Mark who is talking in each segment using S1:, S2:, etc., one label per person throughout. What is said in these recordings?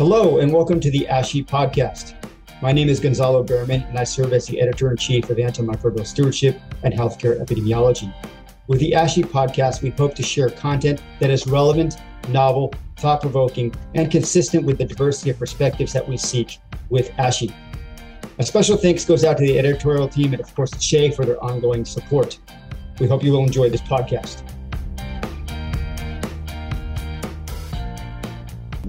S1: Hello, and welcome to the ASHE podcast. My name is Gonzalo Bearman, and I serve as the editor in chief of Antimicrobial Stewardship and Healthcare Epidemiology. With the ASHE podcast, we hope to share content that is relevant, novel, thought provoking, and consistent with the diversity of perspectives that we seek with ASHE. A special thanks goes out to the editorial team and, of course, SHEA for their ongoing support. We hope you will enjoy this podcast.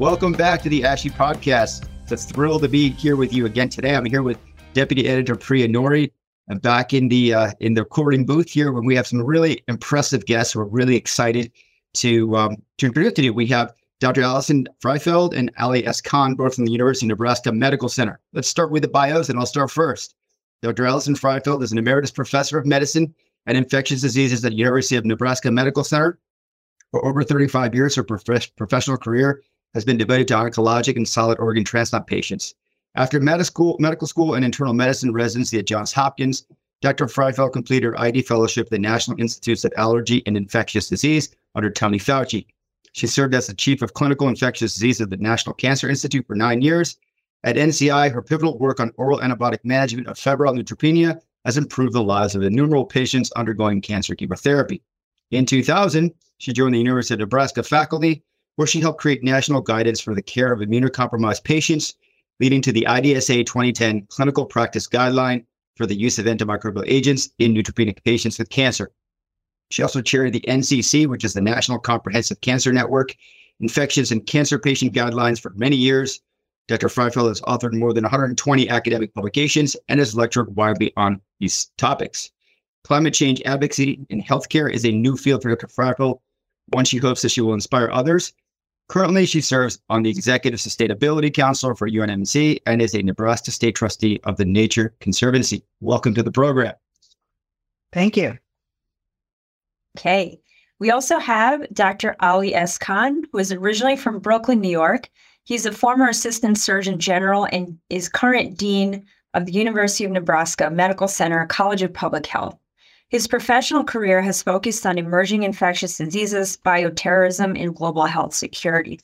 S2: Welcome back to the ASHE podcast. It's a thrill to be here with you again today. I'm here with Deputy Editor Priya Nori. I'm back in the uh, in the recording booth here when we have some really impressive guests. We're really excited to um, to introduce to you. We have Dr. Alison Freifeld and Ali S. Khan, both from the University of Nebraska Medical Center. Let's start with the bios, and I'll start first. Dr. Alison Freifeld is an emeritus professor of medicine and infectious diseases at the University of Nebraska Medical Center. For over 35 years, her prof- professional career has been devoted to oncologic and solid organ transplant patients. After medical school, and internal medicine residency at Johns Hopkins, Dr. Freifeld completed her ID fellowship at the National Institutes of Allergy and Infectious Disease under Tony Fauci. She served as the chief of clinical infectious disease at the National Cancer Institute for nine years. At NCI, her pivotal work on oral antibiotic management of febrile neutropenia has improved the lives of innumerable patients undergoing cancer chemotherapy. In 2000, she joined the University of Nebraska faculty where she helped create national guidance for the care of immunocompromised patients, leading to the IDSA 2010 clinical practice guideline for the use of antimicrobial agents in neutropenic patients with cancer. She also chaired the NCC, which is the National Comprehensive Cancer Network, infections and cancer patient guidelines for many years. Dr. Freifeld has authored more than 120 academic publications and has lectured widely on these topics. Climate change advocacy in healthcare is a new field for Dr. Freifeld, one she hopes that she will inspire others Currently, she serves on the Executive Sustainability Council for UNMC and is a Nebraska State Trustee of the Nature Conservancy. Welcome to the program.
S3: Thank you.
S4: Okay. We also have Dr. Ali S. Khan, who is originally from Brooklyn, New York. He's a former Assistant Surgeon General and is current Dean of the University of Nebraska Medical Center College of Public Health. His professional career has focused on emerging infectious diseases, bioterrorism, and global health security.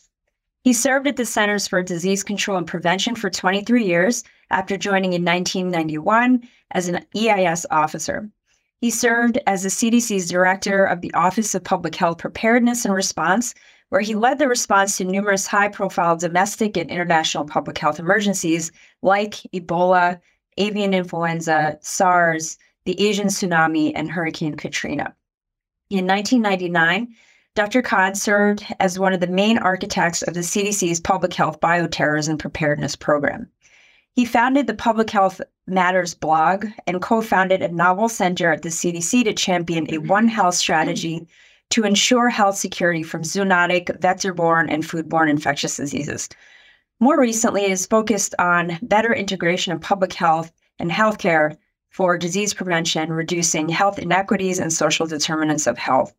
S4: He served at the Centers for Disease Control and Prevention for 23 years after joining in 1991 as an EIS officer. He served as the CDC's director of the Office of Public Health Preparedness and Response, where he led the response to numerous high profile domestic and international public health emergencies like Ebola, avian influenza, SARS, the Asian tsunami, and Hurricane Katrina. In 1999, Dr. Khan served as one of the main architects of the CDC's Public Health Bioterrorism Preparedness Program. He founded the Public Health Matters blog and co founded a novel center at the CDC to champion a mm-hmm. One Health strategy mm-hmm. to ensure health security from zoonotic, vector borne, and foodborne infectious diseases. More recently, it is focused on better integration of public health and healthcare for disease prevention, reducing health inequities and social determinants of health.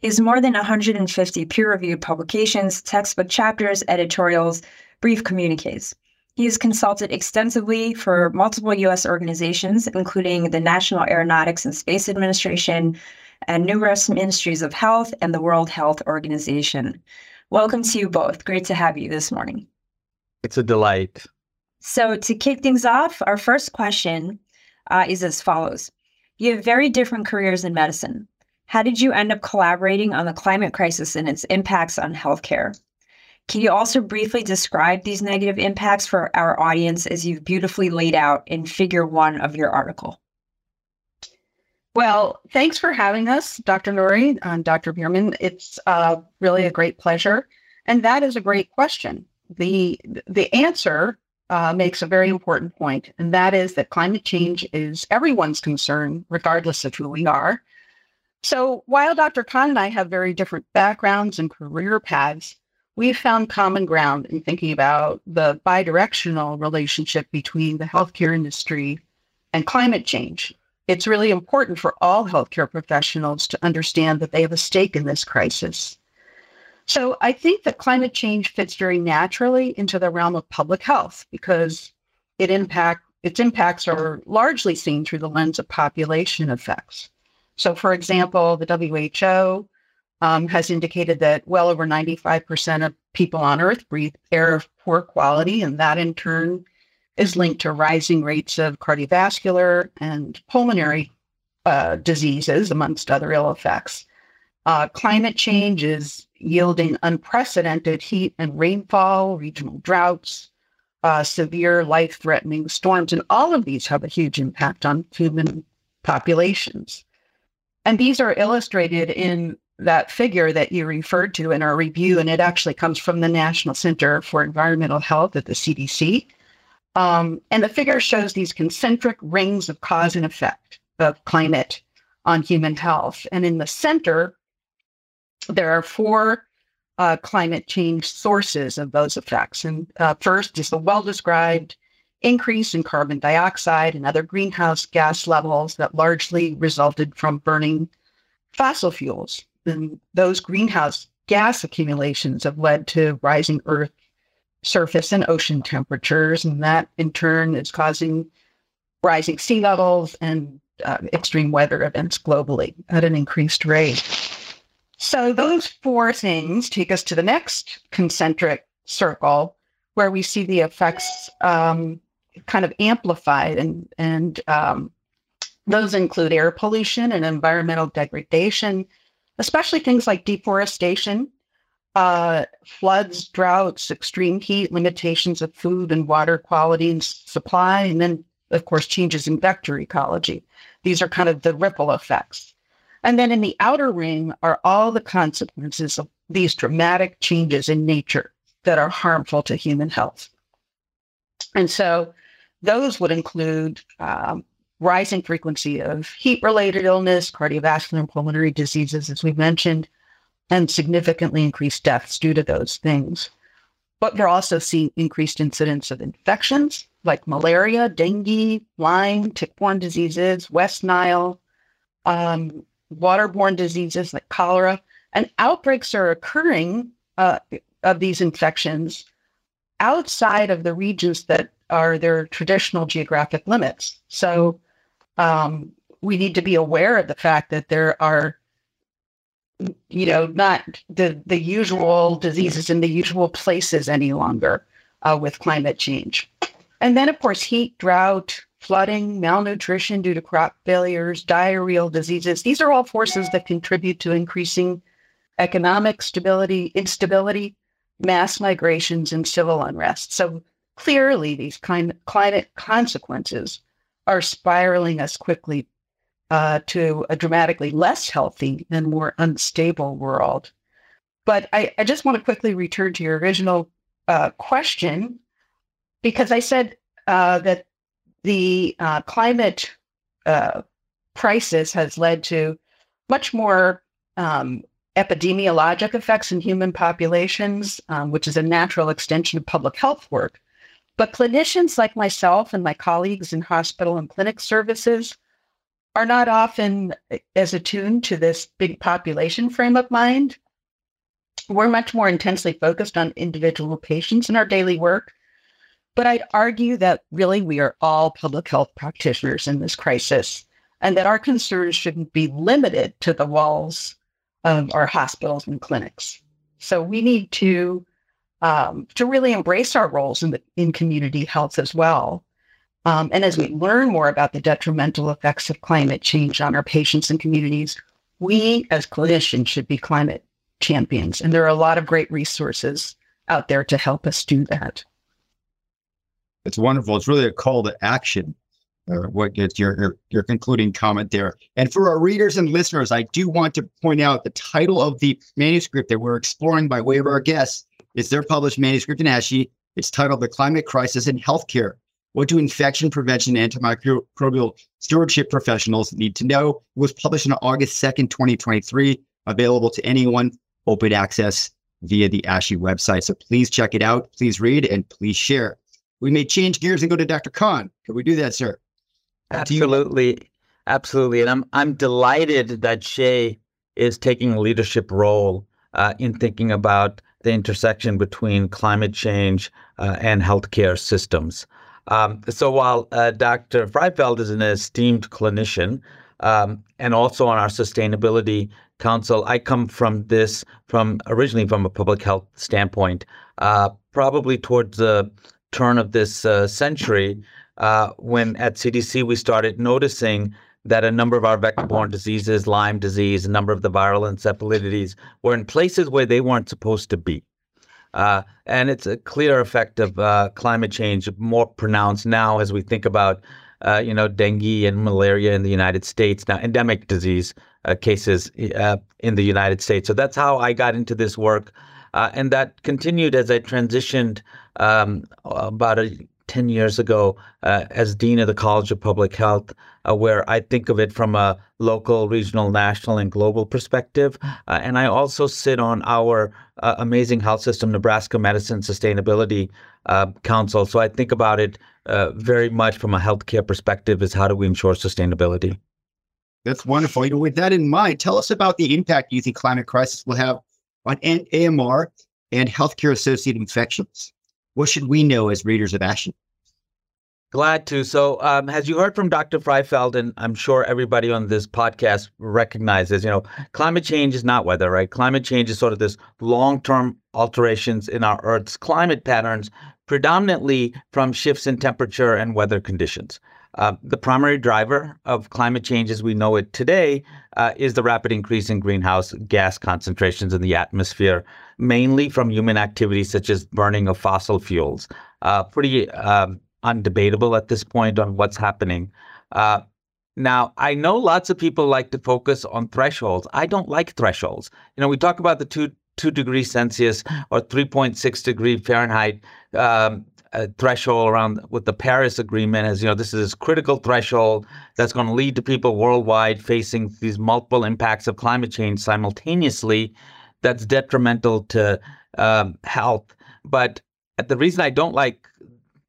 S4: He has more than 150 peer reviewed publications, textbook chapters, editorials, brief communiques. He has consulted extensively for multiple U.S. organizations, including the National Aeronautics and Space Administration and numerous ministries of health and the World Health Organization. Welcome to you both. Great to have you this morning.
S3: It's a delight.
S4: So, to kick things off, our first question uh, is as follows You have very different careers in medicine. How did you end up collaborating on the climate crisis and its impacts on healthcare? Can you also briefly describe these negative impacts for our audience as you've beautifully laid out in figure one of your article?
S5: Well, thanks for having us, Dr. Nori and Dr. Bearman. It's uh, really a great pleasure. And that is a great question. The the answer uh, makes a very important point, and that is that climate change is everyone's concern, regardless of who we are. So while Dr. Khan and I have very different backgrounds and career paths, we've found common ground in thinking about the bidirectional relationship between the healthcare industry and climate change. It's really important for all healthcare professionals to understand that they have a stake in this crisis. So I think that climate change fits very naturally into the realm of public health because it impact its impacts are largely seen through the lens of population effects. So, for example, the WHO um, has indicated that well over 95% of people on Earth breathe air of poor quality, and that in turn is linked to rising rates of cardiovascular and pulmonary uh, diseases, amongst other ill effects. Uh, climate change is yielding unprecedented heat and rainfall, regional droughts, uh, severe life threatening storms, and all of these have a huge impact on human populations. And these are illustrated in that figure that you referred to in our review, and it actually comes from the National Center for Environmental Health at the CDC. Um, and the figure shows these concentric rings of cause and effect of climate on human health. And in the center, there are four uh, climate change sources of those effects. And uh, first is the well described increase in carbon dioxide and other greenhouse gas levels that largely resulted from burning fossil fuels. And those greenhouse gas accumulations have led to rising Earth surface and ocean temperatures. And that in turn is causing rising sea levels and uh, extreme weather events globally at an increased rate. So, those four things take us to the next concentric circle where we see the effects um, kind of amplified, and, and um, those include air pollution and environmental degradation, especially things like deforestation, uh, floods, droughts, extreme heat, limitations of food and water quality and supply, and then, of course, changes in vector ecology. These are kind of the ripple effects. And then in the outer ring are all the consequences of these dramatic changes in nature that are harmful to human health. And so those would include um, rising frequency of heat related illness, cardiovascular and pulmonary diseases, as we mentioned, and significantly increased deaths due to those things. But we're also seeing increased incidence of infections like malaria, dengue, Lyme, tick-borne diseases, West Nile, um, waterborne diseases like cholera, and outbreaks are occurring uh, of these infections outside of the regions that are their traditional geographic limits. So um, we need to be aware of the fact that there are you know, not the the usual diseases in the usual places any longer uh, with climate change. And then, of course, heat, drought, flooding, malnutrition due to crop failures, diarrheal diseases. These are all forces that contribute to increasing economic stability, instability, mass migrations, and civil unrest. So clearly, these kind climate consequences are spiraling us quickly uh, to a dramatically less healthy and more unstable world. But I, I just want to quickly return to your original uh, question because I said uh, that the uh, climate uh, crisis has led to much more um, epidemiologic effects in human populations, um, which is a natural extension of public health work. But clinicians like myself and my colleagues in hospital and clinic services are not often as attuned to this big population frame of mind. We're much more intensely focused on individual patients in our daily work. But I'd argue that really we are all public health practitioners in this crisis and that our concerns shouldn't be limited to the walls of our hospitals and clinics. So we need to um, to really embrace our roles in the in community health as well um, and as we learn more about the detrimental effects of climate change on our patients and communities, we as clinicians should be climate champions. And there are a lot of great resources out there to help us do that.
S2: It's wonderful. It's really a call to action. Uh, what gets your, your your concluding comment there? And for our readers and listeners, I do want to point out the title of the manuscript that we're exploring by way of our guests is their published manuscript in ASHE. It's titled "The Climate Crisis in Healthcare: what do infection prevention and antimicrobial stewardship professionals need to know? It was published on August 2nd, 2023, available to anyone, open access via the ASHE website. So please check it out, please read, and please share. We may change gears and go to Dr. Khan. Can we do that, sir?
S3: Absolutely. Absolutely. And I'm I'm delighted that SHEA is taking a leadership role uh, in thinking about the intersection between climate change uh, and healthcare systems. Um, so while uh, Dr. Freifeld is an esteemed clinician um, and also on our sustainability council, I come from this from originally from a public health standpoint. Uh, probably towards the turn of this uh, century, uh, when at CDC we started noticing that a number of our vector-borne diseases, Lyme disease, a number of the viral encephalitides, were in places where they weren't supposed to be. Uh, and it's a clear effect of uh, climate change, more pronounced now as we think about, uh, you know, dengue and malaria in the United States, now endemic disease uh, cases uh, in the United States. So that's how I got into this work. Uh, and that continued as I transitioned um, about a 10 years ago uh, as Dean of the College of Public Health, uh, where I think of it from a local, regional, national, and global perspective. Uh, and I also sit on our uh, amazing health system, Nebraska Medicine Sustainability uh, Council. So I think about it uh, very much from a healthcare perspective is how do we ensure sustainability?
S2: That's wonderful. Know, with that in mind, tell us about the impact you think climate crisis will have on AMR and healthcare associated infections. What should we know as readers of ASHE?
S3: Glad to. So, um, as you heard from Dr. Freifeld, and I'm sure everybody on this podcast recognizes, you know, climate change is not weather, right? Climate change is sort of this long term alterations in our Earth's climate patterns, predominantly from shifts in temperature and weather conditions. Uh, the primary driver of climate change as we know it today uh, is the rapid increase in greenhouse gas concentrations in the atmosphere, mainly from human activities such as burning of fossil fuels. Uh, pretty um, undebatable at this point on what's happening. Uh, now, I know lots of people like to focus on thresholds. I don't like thresholds. You know, we talk about the two two degrees Celsius or 3.6 degree Fahrenheit um, a threshold around with the Paris Agreement as you know this is this critical threshold that's going to lead to people worldwide facing these multiple impacts of climate change simultaneously that's detrimental to um, health but the reason I don't like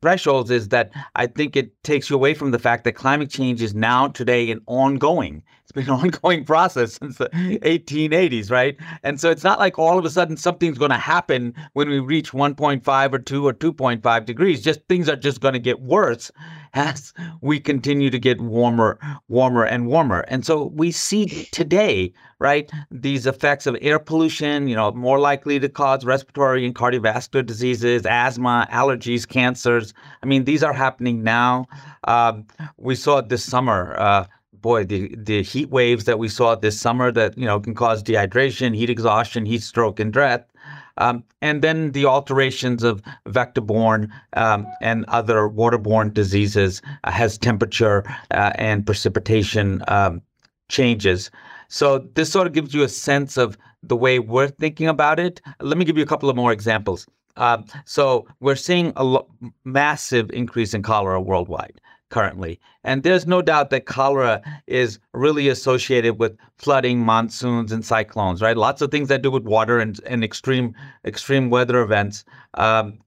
S3: thresholds is that I think it takes you away from the fact that climate change is now today and ongoing. Been an ongoing process since the 1880s, right? And so it's not like all of a sudden something's going to happen when we reach 1.5 or 2 or 2.5 degrees. Just things are just going to get worse as we continue to get warmer, warmer and warmer. And so we see today, right, these effects of air pollution, you know, more likely to cause respiratory and cardiovascular diseases, asthma, allergies, cancers. I mean, these are happening now. Um, we saw it this summer. Uh, boy, the the heat waves that we saw this summer that you know can cause dehydration, heat exhaustion, heat stroke, and death. Um, and then the alterations of vector-borne um, and other waterborne diseases uh, has temperature uh, and precipitation um, changes. So this sort of gives you a sense of the way we're thinking about it. Let me give you a couple of more examples. Uh, so we're seeing a lo- massive increase in cholera worldwide currently. And there's no doubt that cholera is really associated with flooding, monsoons, and cyclones, right? Lots of things that do with water and, and extreme extreme weather events um,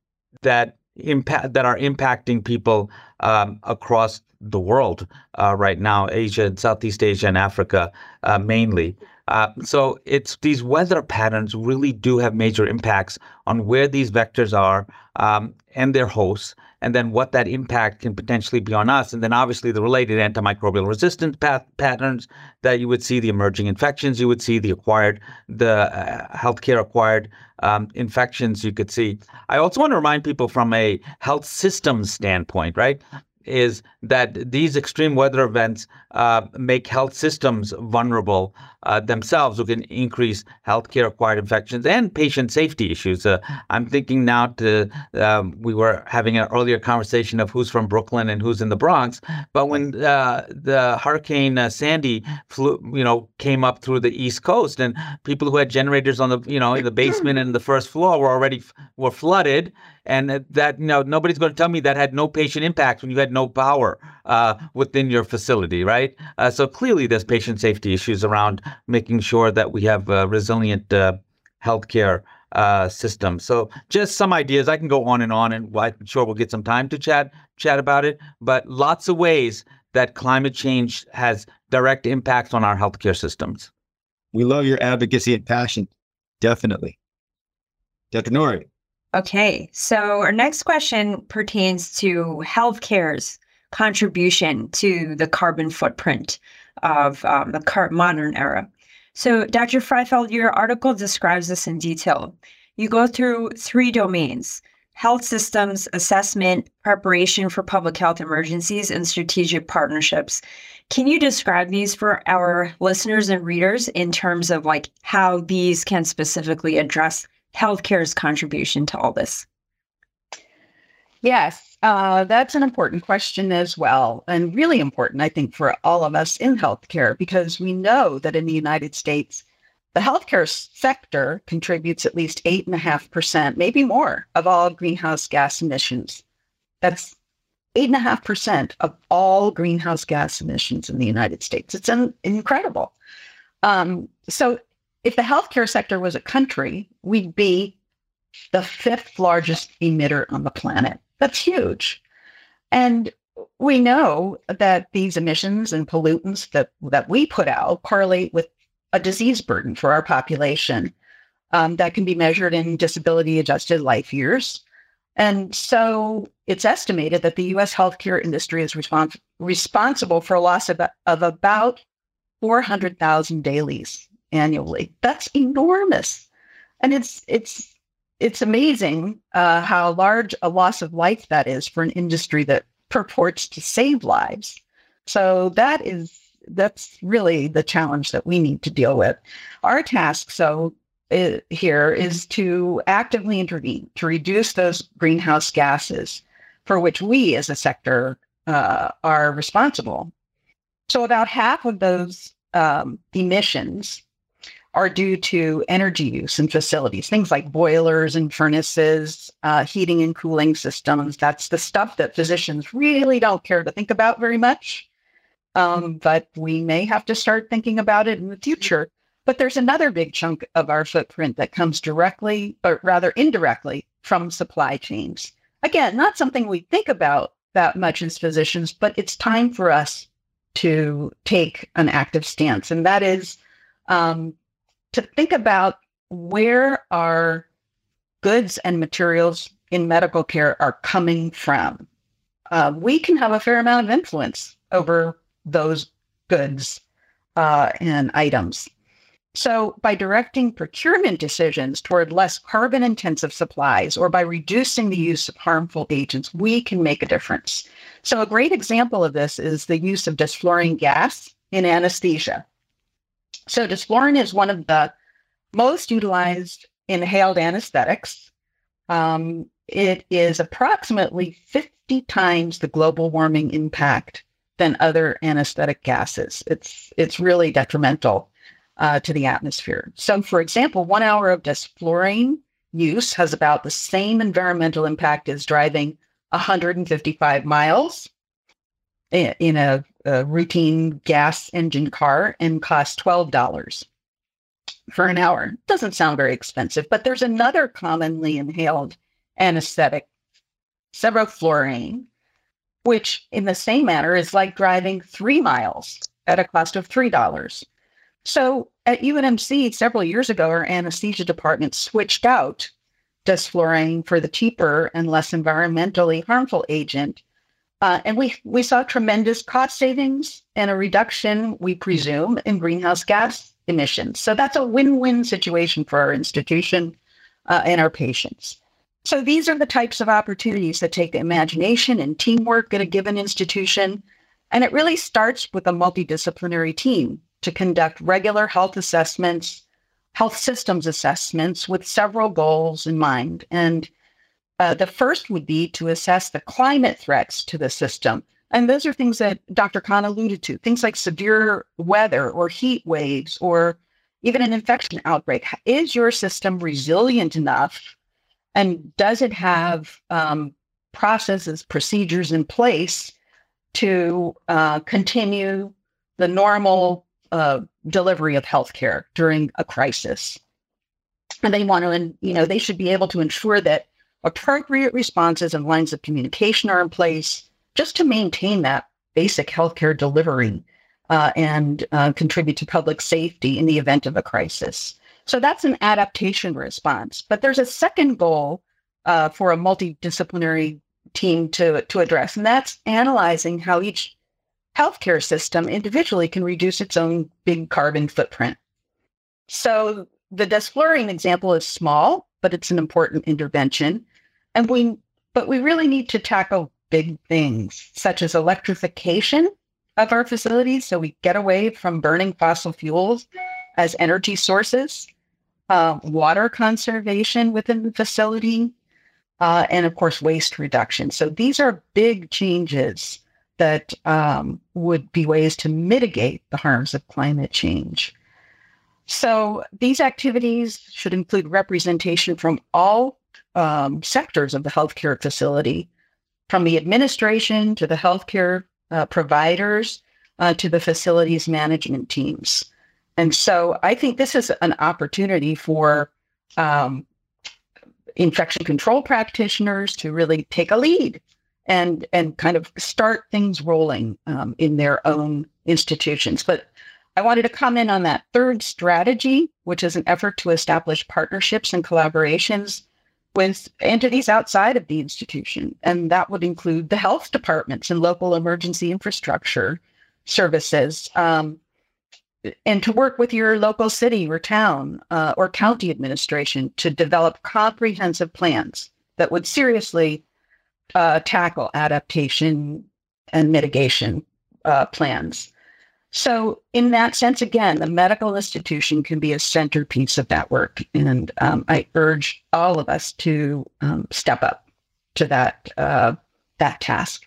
S3: that impact that are impacting people um, across the world uh, right now, Asia and Southeast Asia and Africa uh, mainly. Uh, so it's these weather patterns really do have major impacts on where these vectors are um, and their hosts and then what that impact can potentially be on us. And then obviously the related antimicrobial resistance path- patterns that you would see, the emerging infections you would see, the acquired, the uh, healthcare acquired um, infections you could see. I also want to remind people from a health systems standpoint, right? is that these extreme weather events uh, make health systems vulnerable uh, themselves, who can increase healthcare acquired infections and patient safety issues. Uh, I'm thinking now to um, we were having an earlier conversation of who's from Brooklyn and who's in the Bronx, but when uh, the Hurricane uh, Sandy flew, you know, came up through the East Coast, and people who had generators on the you know in the basement and the first floor were already were flooded and that you know nobody's going to tell me that had no patient impact when you had no power uh, within your facility, right? Uh, so clearly, there's patient safety issues around making sure that we have a resilient uh, healthcare uh, system. So just some ideas. I can go on and on, and I'm sure we'll get some time to chat chat about it. But lots of ways that climate change has direct impacts on our healthcare systems.
S2: We love your advocacy and passion. Definitely. Dr. Nori.
S4: Okay, so our next question pertains to healthcare's contribution to the carbon footprint of um, the current modern era. So, Dr. Freifeld, your article describes this in detail. You go through three domains health systems, assessment, preparation for public health emergencies, and strategic partnerships. Can you describe these for our listeners and readers in terms of like how these can specifically address healthcare's contribution to all this?
S5: Yes, uh, that's an important question as well, and really important, I think, for all of us in healthcare, because we know that in the United States, the healthcare sector contributes at least 8.5%, maybe more, of all greenhouse gas emissions. That's 8.5% of all greenhouse gas emissions in the United States. It's an, incredible. Um, so, if the healthcare sector was a country, we'd be the fifth largest emitter on the planet. That's huge. And we know that these emissions and pollutants that, that we put out correlate with a disease burden for our population um, that can be measured in disability adjusted life years. And so it's estimated that the US healthcare industry is respons- responsible for a loss of, of about 400,000 DALYs annually. That's enormous. And it's it's it's amazing uh, how large a loss of life that is for an industry that purports to save lives. So that is that's really the challenge that we need to deal with. Our task, so uh, here, is to actively intervene to reduce those greenhouse gases for which we as a sector uh, are responsible. So about half of those um, emissions are due to energy use in facilities, things like boilers and furnaces, uh, heating and cooling systems. That's the stuff that physicians really don't care to think about very much. Um, but we may have to start thinking about it in the future. But there's another big chunk of our footprint that comes directly, but rather indirectly, from supply chains. Again, not something we think about that much as physicians, but it's time for us to take an active stance. And that is um, to think about where our goods and materials in medical care are coming from. Uh, we can have a fair amount of influence over those goods uh, and items. So, by directing procurement decisions toward less carbon intensive supplies or by reducing the use of harmful agents, we can make a difference. So, a great example of this is the use of desflurane gas in anesthesia. So, desflurane is one of the most utilized inhaled anesthetics. Um, it is approximately 50 times the global warming impact than other anesthetic gases. It's it's really detrimental uh, to the atmosphere. So, for example, one hour of desflurane use has about the same environmental impact as driving 155 miles in a a routine gas engine car and cost $12 for an hour. Doesn't sound very expensive, but there's another commonly inhaled anesthetic, sevoflurane, which in the same manner is like driving three miles at a cost of $3. So at UNMC several years ago, our anesthesia department switched out desflurane for the cheaper and less environmentally harmful agent uh, and we, we saw tremendous cost savings and a reduction, we presume, in greenhouse gas emissions. So that's a win win situation for our institution uh, and our patients. So these are the types of opportunities that take the imagination and teamwork at a given institution. And it really starts with a multidisciplinary team to conduct regular health assessments, health systems assessments with several goals in mind. And uh, the first would be to assess the climate threats to the system. And those are things that Dr. Khan alluded to, things like severe weather or heat waves or even an infection outbreak. Is your system resilient enough? And does it have um, processes, procedures in place to uh, continue the normal uh, delivery of healthcare during a crisis? And they want to, you know, they should be able to ensure that appropriate responses and lines of communication are in place just to maintain that basic healthcare delivery uh, and uh, contribute to public safety in the event of a crisis. So that's an adaptation response. But there's a second goal uh, for a multidisciplinary team to, to address. And that's analyzing how each healthcare system individually can reduce its own big carbon footprint. So the desflurane example is small, but it's an important intervention. And we but we really need to tackle big things such as electrification of our facilities so we get away from burning fossil fuels as energy sources, uh, water conservation within the facility, uh, and of course, waste reduction. So these are big changes that um, would be ways to mitigate the harms of climate change. So these activities should include representation from all um, sectors of the healthcare facility, from the administration to the healthcare uh, providers uh, to the facilities management teams. And so I think this is an opportunity for um, infection control practitioners to really take a lead and and kind of start things rolling um, in their own institutions. But I wanted to comment on that third strategy, which is an effort to establish partnerships and collaborations with entities outside of the institution. And that would include the health departments and local emergency infrastructure services, um, and to work with your local city or town uh, or county administration to develop comprehensive plans that would seriously uh, tackle adaptation and mitigation uh, plans. So, in that sense, again, the medical institution can be a centerpiece of that work. And um, I urge all of us to um, step up to that, uh, that task.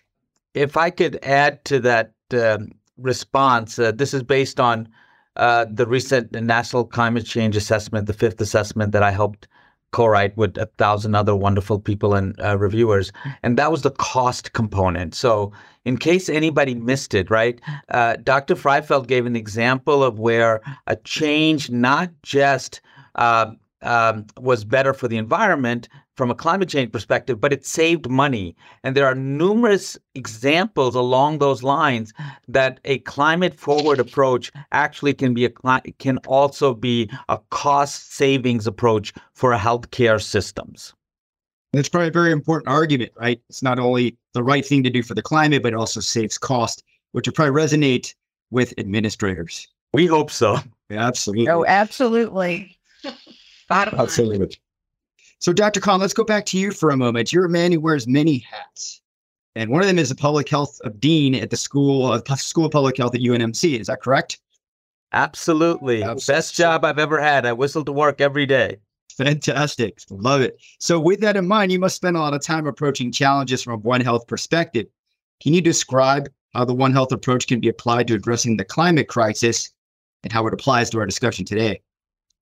S3: If I could add to that um, response, uh, this is based on uh, the recent National Climate Change Assessment, the fifth assessment that I helped co-write with a thousand other wonderful people and uh, reviewers, and that was the cost component. So, in case anybody missed it, right, uh, Dr. Freifeld gave an example of where a change not just uh, um, was better for the environment from a climate change perspective, but it saved money. And there are numerous examples along those lines that a climate forward approach actually can be a can also be a cost savings approach for healthcare systems.
S2: That's probably a very important argument, right? It's not only the right thing to do for the climate, but it also saves cost, which would probably resonate with administrators.
S3: We hope so.
S2: Yeah, absolutely.
S5: Oh, absolutely.
S2: Bottom Absolutely. So, Dr. Khan, let's go back to you for a moment. You're a man who wears many hats, and one of them is a public health dean at the school, uh, School of Public Health at UNMC. Is that correct?
S3: Absolutely. Absolutely. Best job I've ever had. I whistle to work every day.
S2: Fantastic. Love it. So, with that in mind, you must spend a lot of time approaching challenges from a One Health perspective. Can you describe how the One Health approach can be applied to addressing the climate crisis and how it applies to our discussion today?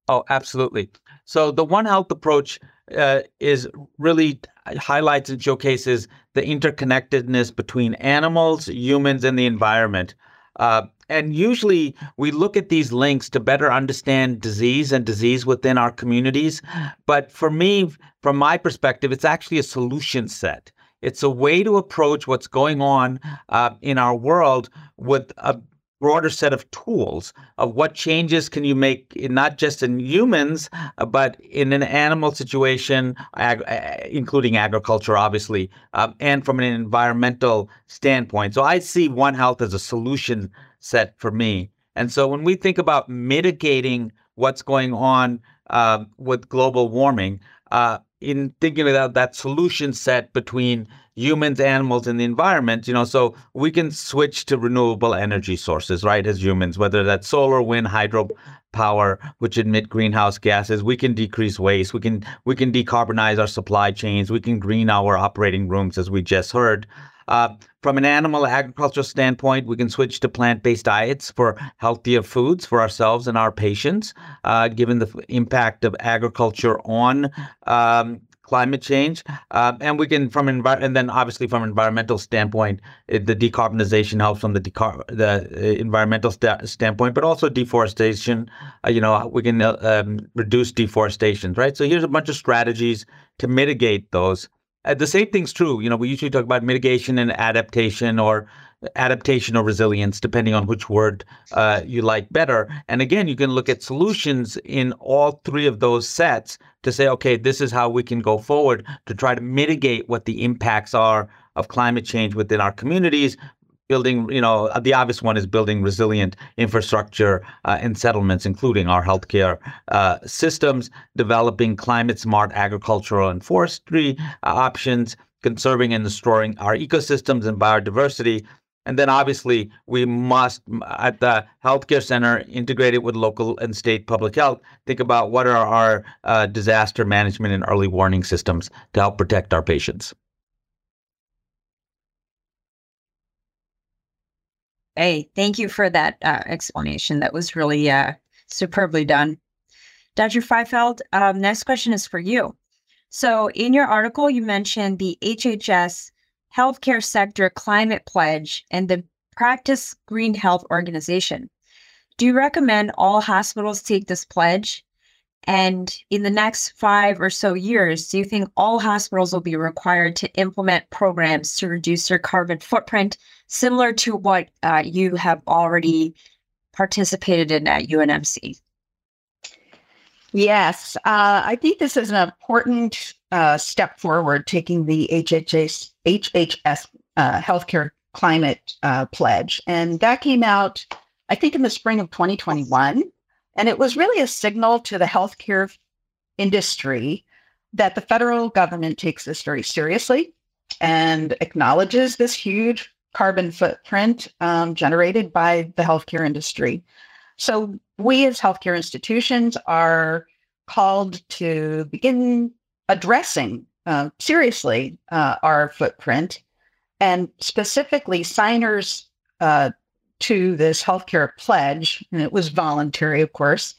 S3: Oh, absolutely. So the One Health approach uh, is really highlights and showcases the interconnectedness between animals, humans, and the environment. Uh, and usually we look at these links to better understand disease and disease within our communities. But for me, from my perspective, it's actually a solution set. It's a way to approach what's going on uh, in our world with a broader set of tools of what changes can you make not just in humans uh, but in an animal situation ag- including agriculture obviously um, and from an environmental standpoint. So i see one health as a solution set for me. And so when we think about mitigating what's going on uh, with global warming uh, in thinking about that solution set between humans, animals, and the environment, you know, so we can switch to renewable energy sources, right, as humans, whether that's solar, wind, hydro power, which emit greenhouse gases. We can decrease waste. We can we can decarbonize our supply chains. We can green our operating rooms, as we just heard. Uh, from an animal agricultural standpoint, we can switch to plant based diets for healthier foods for ourselves and our patients, uh, given the impact of agriculture on um, climate change, uh, and we can from envi- and then obviously from an environmental standpoint, it, the decarbonization helps from the decar- the uh, environmental st- standpoint, but also deforestation. Uh, you know, we can uh, um, reduce deforestation, right? So here's a bunch of strategies to mitigate those. Uh, the same thing's true. You know, we usually talk about mitigation and adaptation, or adaptation or resilience, depending on which word uh, you like better. And again, you can look at solutions in all three of those sets to say, okay, this is how we can go forward to try to mitigate what the impacts are of climate change within our communities. Building, you know, the obvious one is building resilient infrastructure uh, and settlements, including our healthcare uh, systems, developing climate smart agricultural and forestry uh, options, conserving and restoring our ecosystems and biodiversity. And then obviously we must at the healthcare center integrate it with local and state public health, think about what are our uh, disaster management and early warning systems to help protect our patients.
S4: Hey, thank you for that uh, explanation. That was really uh, superbly done. Dr. Freifeld, um, next question is for you. So, in your article, you mentioned the HHS Healthcare Sector Climate Pledge and the Practice Green Health Organization. Do you recommend all hospitals take this pledge? And in the next five or so years, do you think all hospitals will be required to implement programs to reduce their carbon footprint, similar to what uh, you have already participated in at UNMC?
S5: Yes, uh, I think this is an important uh, step forward, taking the HHS, HHS uh, healthcare climate uh, pledge. And that came out, I think, in the spring of 2021. And it was really a signal to the healthcare industry that the federal government takes this very seriously and acknowledges this huge carbon footprint um, generated by the healthcare industry. So we as healthcare institutions are called to begin addressing uh, seriously uh, our footprint and specifically signers uh, to this healthcare pledge, and it was voluntary, of course,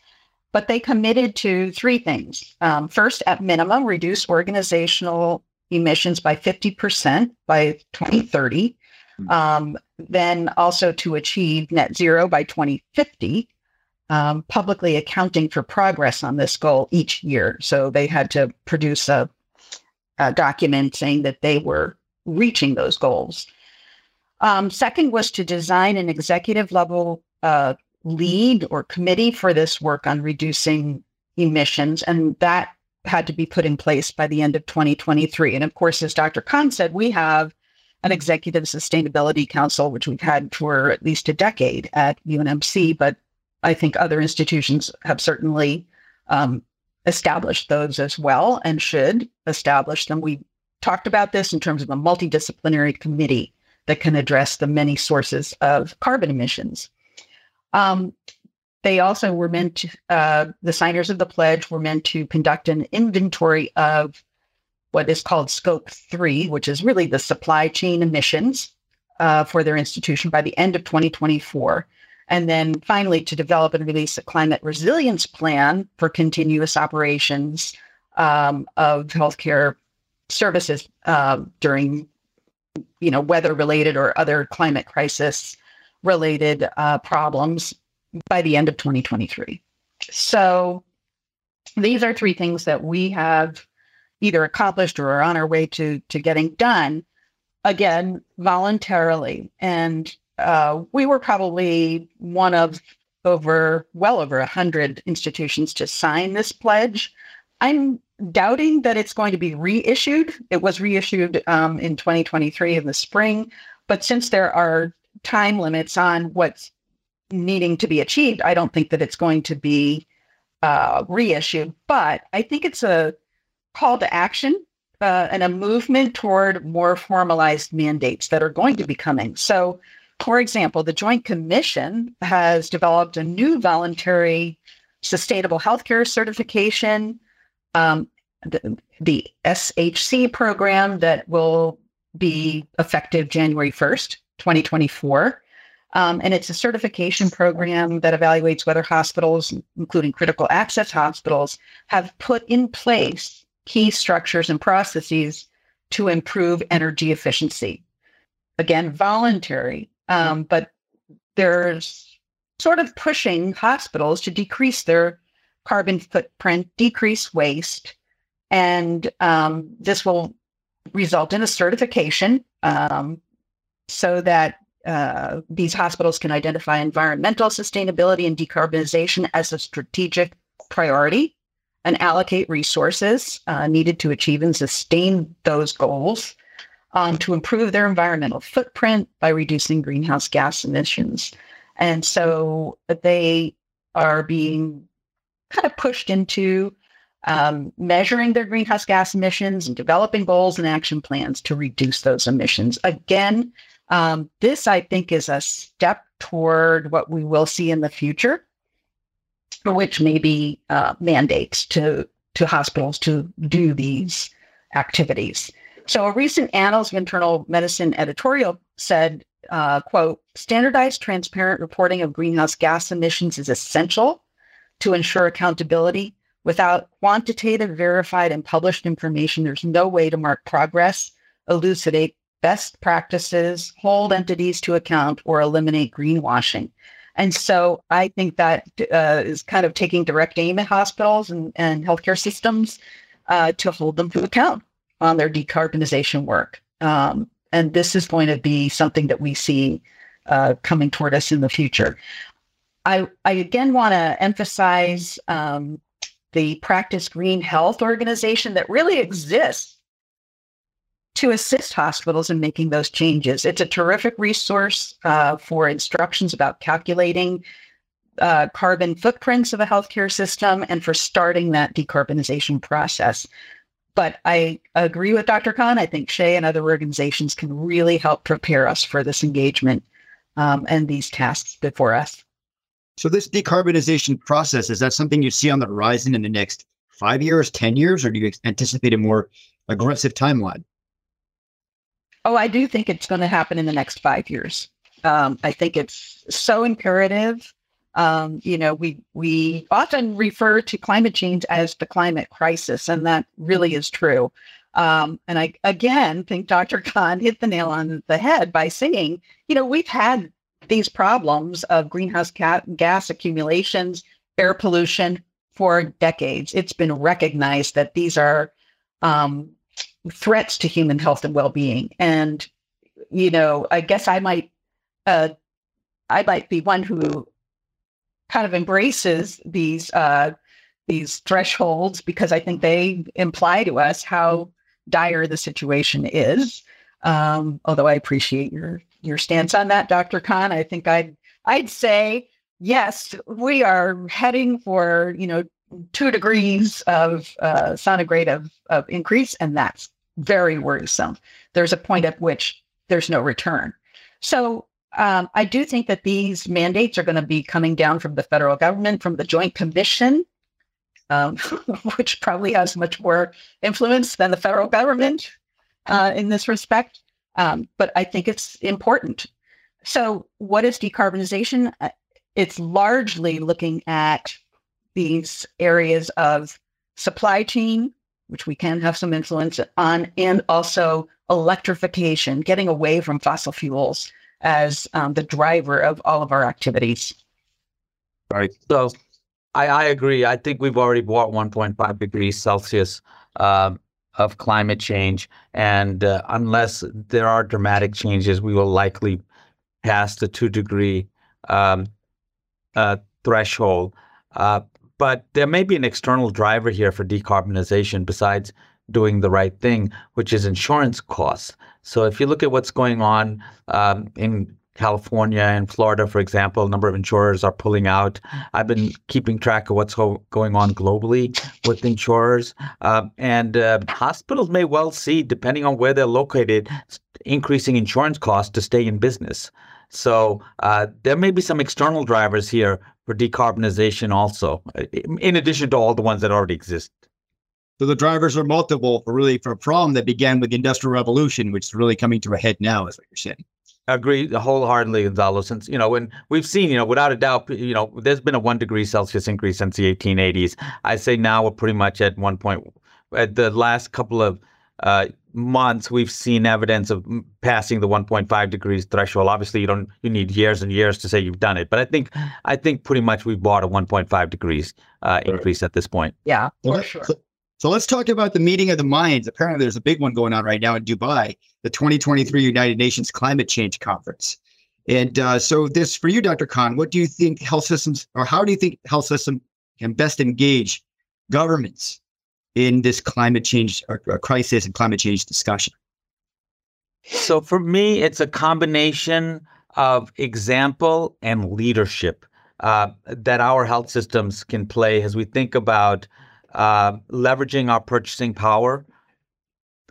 S5: but they committed to three things. Um, first, at minimum, reduce organizational emissions by 50% by 2030. Hmm. Um, then also to achieve net zero by 2050 um, publicly accounting for progress on this goal each year. So they had to produce a, a document saying that they were reaching those goals. Um, second was to design an executive level uh, lead or committee for this work on reducing emissions. And that had to be put in place by the end of 2023. And of course, as Dr. Khan said, we have an executive sustainability council, which we've had for at least a decade at UNMC, but I think other institutions have certainly um, established those as well and should establish them. We talked about this in terms of a multidisciplinary committee that can address the many sources of carbon emissions. Um, they also were meant to, uh, the signers of the pledge were meant to conduct an inventory of what is called scope three, which is really the supply chain emissions uh, for their institution by the end of 2024. And then finally, to develop and release a climate resilience plan for continuous operations um, of healthcare services uh, during, you know, weather related or other climate crisis related uh, problems by the end of 2023. So these are three things that we have either accomplished or are on our way to to getting done again voluntarily and uh, we were probably one of over well over a hundred institutions to sign this pledge. I'm doubting that it's going to be reissued. It was reissued um, in 2023 in the spring, but since there are time limits on what's needing to be achieved, I don't think that it's going to be uh, reissued. But I think it's a call to action uh, and a movement toward more formalized mandates that are going to be coming. So for example, the Joint Commission has developed a new voluntary sustainable healthcare certification, um, the, the SHC program that will be effective January 1st, 2024. Um, and it's a certification program that evaluates whether hospitals, including critical access hospitals, have put in place key structures and processes to improve energy efficiency. Again, voluntary, um, but there's sort of pushing hospitals to decrease their carbon footprint, decrease waste, and um, this will result in a certification um, so that uh, these hospitals can identify environmental sustainability and decarbonization as a strategic priority and allocate resources uh, needed to achieve and sustain those goals um, to improve their environmental footprint by reducing greenhouse gas emissions. And so they are being kind of pushed into um, measuring their greenhouse gas emissions and developing goals and action plans to reduce those emissions. Again, um, this I think is a step toward what we will see in the future, which may be uh, mandates to to hospitals to do these activities. So, a recent Annals of Internal Medicine editorial said, uh, "quote Standardized, transparent reporting of greenhouse gas emissions is essential to ensure accountability." Without quantitative, verified, and published information, there's no way to mark progress, elucidate best practices, hold entities to account, or eliminate greenwashing. And so I think that uh, is kind of taking direct aim at hospitals and, and healthcare systems uh, to hold them to account on their decarbonization work. Um, and this is going to be something that we see uh, coming toward us in the future. I, I again want to emphasize um, the Practice Green Health organization that really exists to assist hospitals in making those changes. It's a terrific resource uh, for instructions about calculating uh, carbon footprints of a healthcare system and for starting that decarbonization process. But I agree with Dr. Khan. I think SHEA and other organizations can really help prepare us for this engagement um, and these tasks before us.
S2: So this decarbonization process, is that something you see on the horizon in the next five years, 10 years, or do you anticipate a more aggressive timeline?
S5: Oh, I do think it's going to happen in the next five years. Um, I think it's so imperative. Um, you know, we we often refer to climate change as the climate crisis, and that really is true. Um, and I again think Dr. Khan hit the nail on the head by saying, you know, we've had these problems of greenhouse gas accumulations, air pollution for decades. It's been recognized that these are um, threats to human health and well-being. And you know, I guess I might, uh, I might be one who kind of embraces these uh, these thresholds because I think they imply to us how dire the situation is. Um, although I appreciate your your stance on that, Dr. Khan. I think I'd I'd say yes, we are heading for you know two degrees of uh, centigrade of, of increase, and that's very worrisome. There's a point at which there's no return. So um, I do think that these mandates are going to be coming down from the federal government, from the Joint Commission, um, which probably has much more influence than the federal government uh, in this respect. Um, but I think it's important. So, what is decarbonization? Uh, it's largely looking at these areas of supply chain, which we can have some influence on, and also electrification, getting away from fossil fuels as um, the driver of all of our activities.
S3: Right. So I, I agree. I think we've already bought 1.5 degrees Celsius um, of climate change. And uh, unless there are dramatic changes, we will likely pass the two degree um, uh, threshold. Uh, but there may be an external driver here for decarbonization besides doing the right thing, which is insurance costs. So if you look at what's going on um, in California and Florida, for example, a number of insurers are pulling out. I've been keeping track of what's ho- going on globally with insurers. Uh, and uh, hospitals may well see, depending on where they're located, increasing insurance costs to stay in business. So uh, there may be some external drivers here for decarbonization also, in addition to all the ones that already exist.
S2: So the drivers are multiple for really for a problem that began with the Industrial Revolution, which is really coming to a head now, is what you're saying.
S3: I Agree wholeheartedly, Gonzalo. Since you know, when we've seen, you know, without a doubt, you know, there's been a one degree Celsius increase since the 1880s. I say now we're pretty much at one point. At the last couple of uh, months, we've seen evidence of passing the 1.5 degrees threshold. Obviously, you don't you need years and years to say you've done it, but I think I think pretty much we've bought a 1.5 degrees uh, increase at this point.
S5: Yeah, for sure.
S2: So let's talk about the meeting of the minds. Apparently, there's a big one going on right now in Dubai, the 2023 United Nations Climate Change Conference. And uh, so, this for you, Dr. Khan. What do you think health systems, or how do you think health system can best engage governments in this climate change or, or crisis and climate change discussion?
S3: So, for me, it's a combination of example and leadership uh, that our health systems can play as we think about uh, leveraging our purchasing power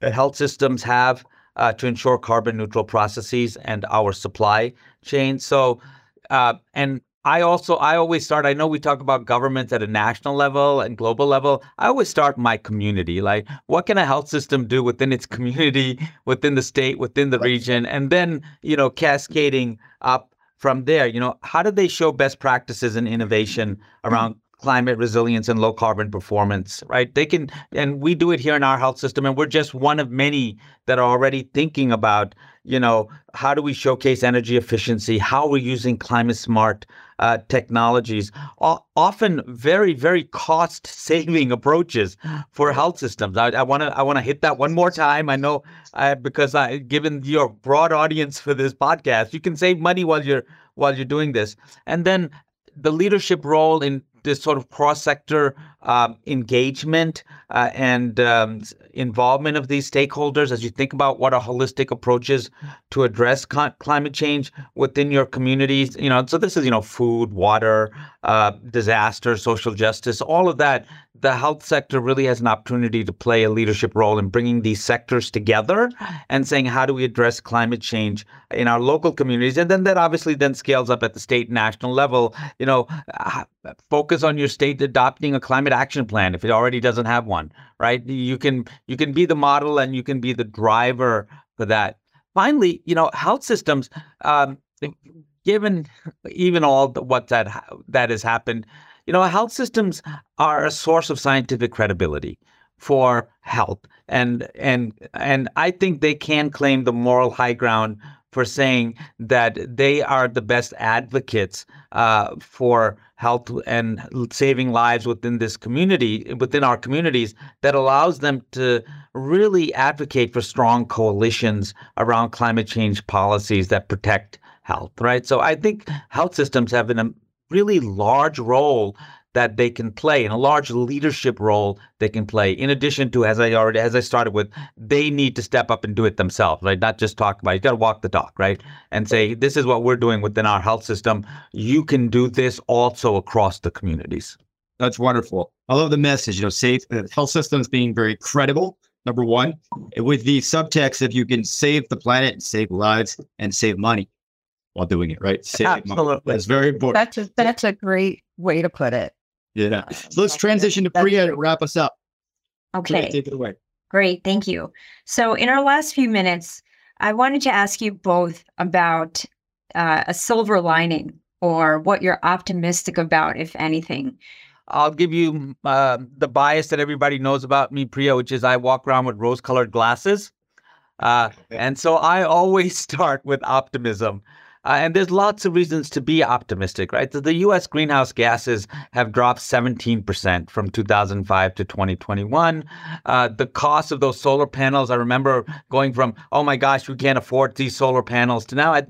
S3: that health systems have uh, to ensure carbon neutral processes and our supply chain. So, uh, and I also I always start. I know we talk about governments at a national level and global level. I always start my community. Like, what can a health system do within its community, within the state, within the region, and then you know cascading up from there. You know, how do they show best practices and innovation around climate resilience and low carbon performance, right? They can, and we do it here in our health system, and we're just one of many that are already thinking about, you know, how do we showcase energy efficiency? How we're using climate smart uh, technologies, o- often very, very cost saving approaches for health systems. I want to, I want to hit that one more time. I know, uh, because I, given your broad audience for this podcast, you can save money while you're while you're doing this, and then the leadership role in this sort of cross sector um, engagement uh, and um, involvement of these stakeholders as you think about what a holistic approach is to address climate change within your communities. You know, so this is you know food, water, uh, disaster, social justice, all of that. The health sector really has an opportunity to play a leadership role in bringing these sectors together and saying how do we address climate change in our local communities, and then that obviously then scales up at the state and national level. You know, focus on your state adopting a climate action plan if it already doesn't have one, right? You can you can be the model and you can be the driver for that. Finally, you know, health systems, um, given even all the, what that that has happened, you know, health systems are a source of scientific credibility for health, and and and I think they can claim the moral high ground for saying that they are the best advocates uh, for health and saving lives within this community, within our communities, that allows them to really advocate for strong coalitions around climate change policies that protect health, right? So I think health systems have a really large role that they can play and a large leadership role they can play in addition to as i already as i started with they need to step up and do it themselves right? Not just talk about it. You got to walk the talk right? And say this is what we're doing within our health system. You can do this also across the communities.
S2: That's wonderful. I love the message you know safe uh, health systems being very credible number one with the subtext if you can save the planet and save lives and save money while doing it right? Save
S3: Absolutely.
S2: Money. that's very important.
S5: That's a, that's a great way to put it
S2: yeah. So let's transition to Priya to wrap us up.
S4: Okay.
S2: Priya, take it away.
S4: Great. Thank you. So, in our last few minutes, I wanted to ask you both about uh, a silver lining or what you're optimistic about, if anything.
S3: I'll give you uh, the bias that everybody knows about me, Priya, which is I walk around with rose colored glasses. Uh, and so I always start with optimism. Uh, and there's lots of reasons to be optimistic, right? So the US greenhouse gases have dropped 17% from 2005 to 2021. Uh, the cost of those solar panels, I remember going from, oh my gosh, we can't afford these solar panels to now,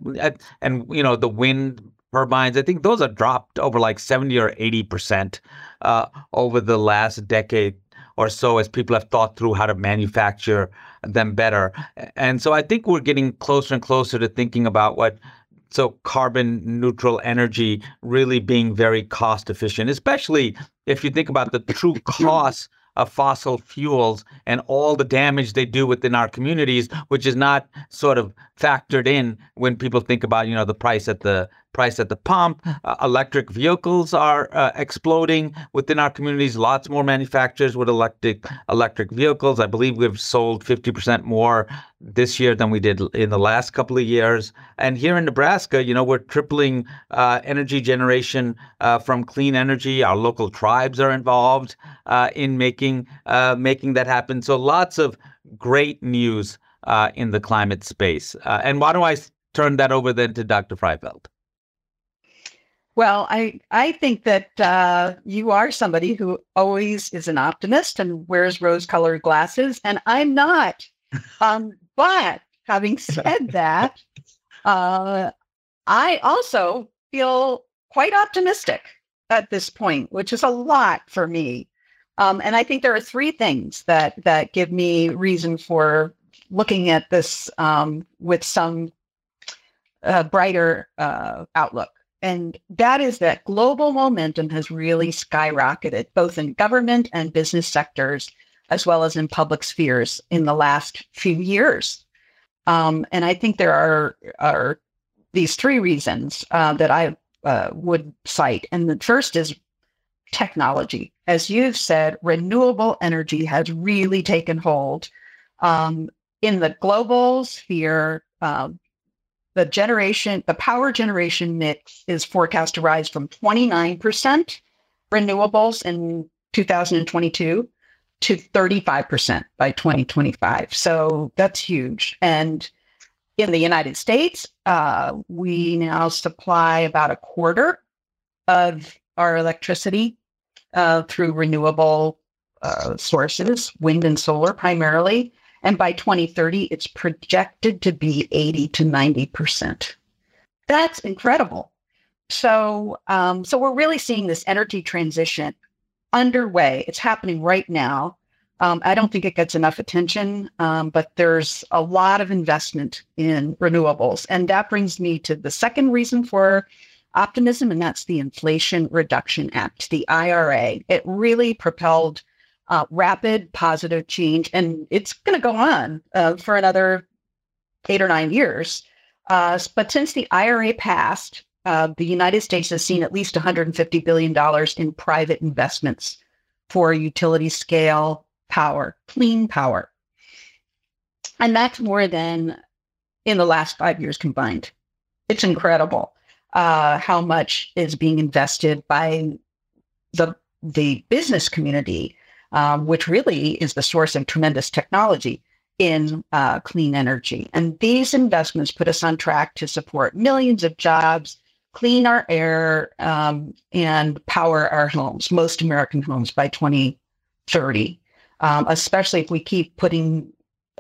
S3: and, you know, the wind turbines, I think those have dropped over like 70 or 80% uh, over the last decade or so as people have thought through how to manufacture them better. And so I think we're getting closer and closer to thinking about what so carbon neutral energy really being very cost efficient, especially if you think about the true costs of fossil fuels and all the damage they do within our communities, which is not sort of factored in when people think about you know the price at the price at the pump. Uh, electric vehicles are uh, exploding within our communities. Lots more manufacturers with electric electric vehicles. I believe we've sold 50% more this year than we did in the last couple of years. And here in Nebraska, you know, we're tripling uh, energy generation uh, from clean energy. Our local tribes are involved uh, in making uh, making that happen. So lots of great news in the climate space. and why don't I turn that over then to Dr. Freifeld?
S5: Well, I I think that uh, you are somebody who always is an optimist and wears rose-colored glasses, and I'm not. Um, but having said that, uh, I also feel quite optimistic at this point, which is a lot for me. Um, and I think there are three things that that give me reason for looking at this um, with some uh, brighter uh, outlook. And that is that global momentum has really skyrocketed, both in government and business sectors, as well as in public spheres in the last few years. Um, and I think there are, are these three reasons uh, that I uh, would cite. And the first is technology. As you've said, renewable energy has really taken hold. Um, in the global sphere, uh, the generation, the power generation mix is forecast to rise from 29% renewables in 2022 to 35% by 2025. So that's huge. And in the United States, uh, we now supply about a quarter of our electricity uh, through renewable uh, sources, wind and solar primarily. And by 2030, it's projected to be 80 to 90%. That's incredible. So, um, so we're really seeing this energy transition underway. It's happening right now. Um, I don't think it gets enough attention, um, but there's a lot of investment in renewables. And that brings me to the second reason for optimism, and that's the Inflation Reduction Act, the IRA. It really propelled uh, rapid positive change, and it's going to go on uh, for another eight or nine years. Uh, but since the IRA passed, uh, the United States has seen at least $150 billion in private investments for utility scale power, clean power. And that's more than in the last five years combined. It's incredible uh, how much is being invested by the the business community um, which really is the source of tremendous technology in uh, clean energy. And these investments put us on track to support millions of jobs, clean our air, um, and power our homes, most American homes by 2030, um, especially if we keep putting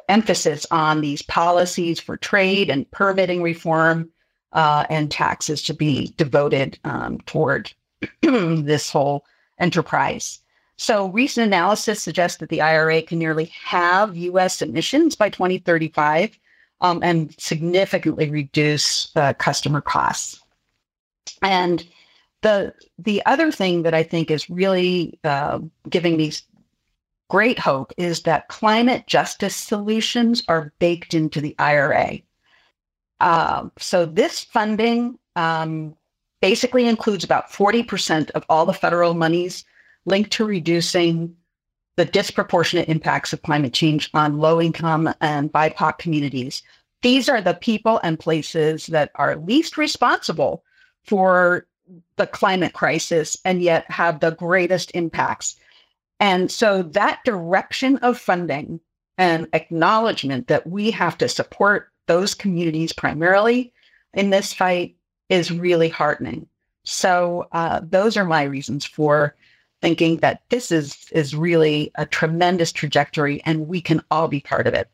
S5: emphasis on these policies for trade and permitting reform uh, and taxes to be devoted um, toward this whole enterprise. So, recent analysis suggests that the IRA can nearly halve U.S. emissions by 2035 um, and significantly reduce uh, customer costs. And the the other thing that I think is really uh, giving me great hope is that climate justice solutions are baked into the IRA. Uh, so this funding um, basically includes about 40% of all the federal monies linked to reducing the disproportionate impacts of climate change on low income and BIPOC communities. These are the people and places that are least responsible for the climate crisis and yet have the greatest impacts. And so that direction of funding and acknowledgement that we have to support those communities primarily in this fight is really heartening. So uh, those are my reasons for thinking that this is is really a tremendous trajectory and we can all be part of it.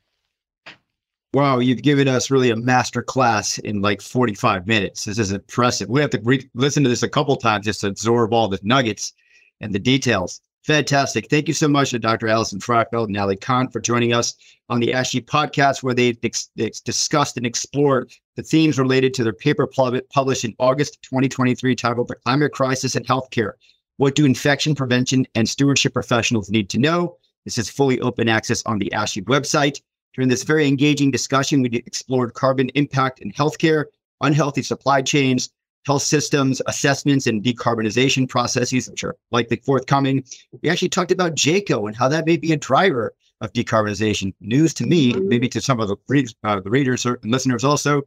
S2: Wow, you've given us really a master class in like 45 minutes. This is impressive. We have to re- listen to this a couple times just to absorb all the nuggets and the details. Fantastic. Thank you so much to Dr. Alison Freifeld and Ali Khan for joining us on the ASHE podcast, where they ex- ex- discussed and explored the themes related to their paper pub- published in August 2023 titled The Climate Crisis in Healthcare what do infection prevention and stewardship professionals need to know? This is fully open access on the ASHE website. During this very engaging discussion, we explored carbon impact in healthcare, unhealthy supply chains, health systems, assessments, and decarbonization processes, which are likely forthcoming. We actually talked about JCAHO and how that may be a driver of decarbonization. News to me, maybe to some of the, uh, the readers or listeners also.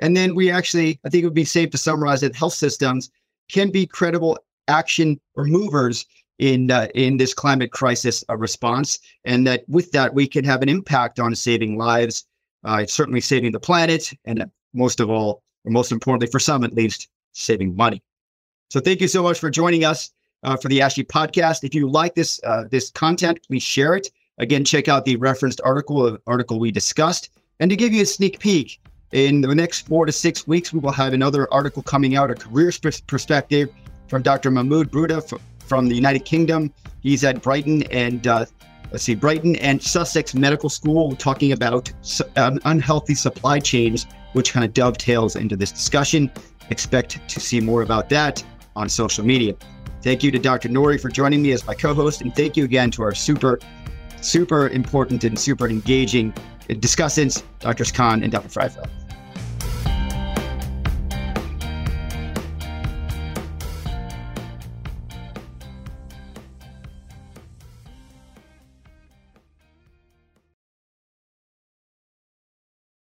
S2: And then we actually, I think it would be safe to summarize that health systems can be credible action or movers in uh, in this climate crisis uh, response, and that with that we can have an impact on saving lives, uh, certainly saving the planet, and most of all, or most importantly for some at least, saving money. So thank you so much for joining us uh, for the ASHE podcast. If you like this uh, this content, please share it. Again, check out the referenced article, article we discussed, and to give you a sneak peek, In the next four to six weeks, we will have another article coming out, a career perspective from Dr. Mahmood Bhutta from the United Kingdom. He's at Brighton and uh, let's see, Brighton and Sussex Medical School, talking about um, unhealthy supply chains, which kind of dovetails into this discussion. Expect to see more about that on social media. Thank you to Dr. Nori for joining me as my co-host, and thank you again to our super, super important and super engaging discussants, Drs. Khan and Dr. Freifeld.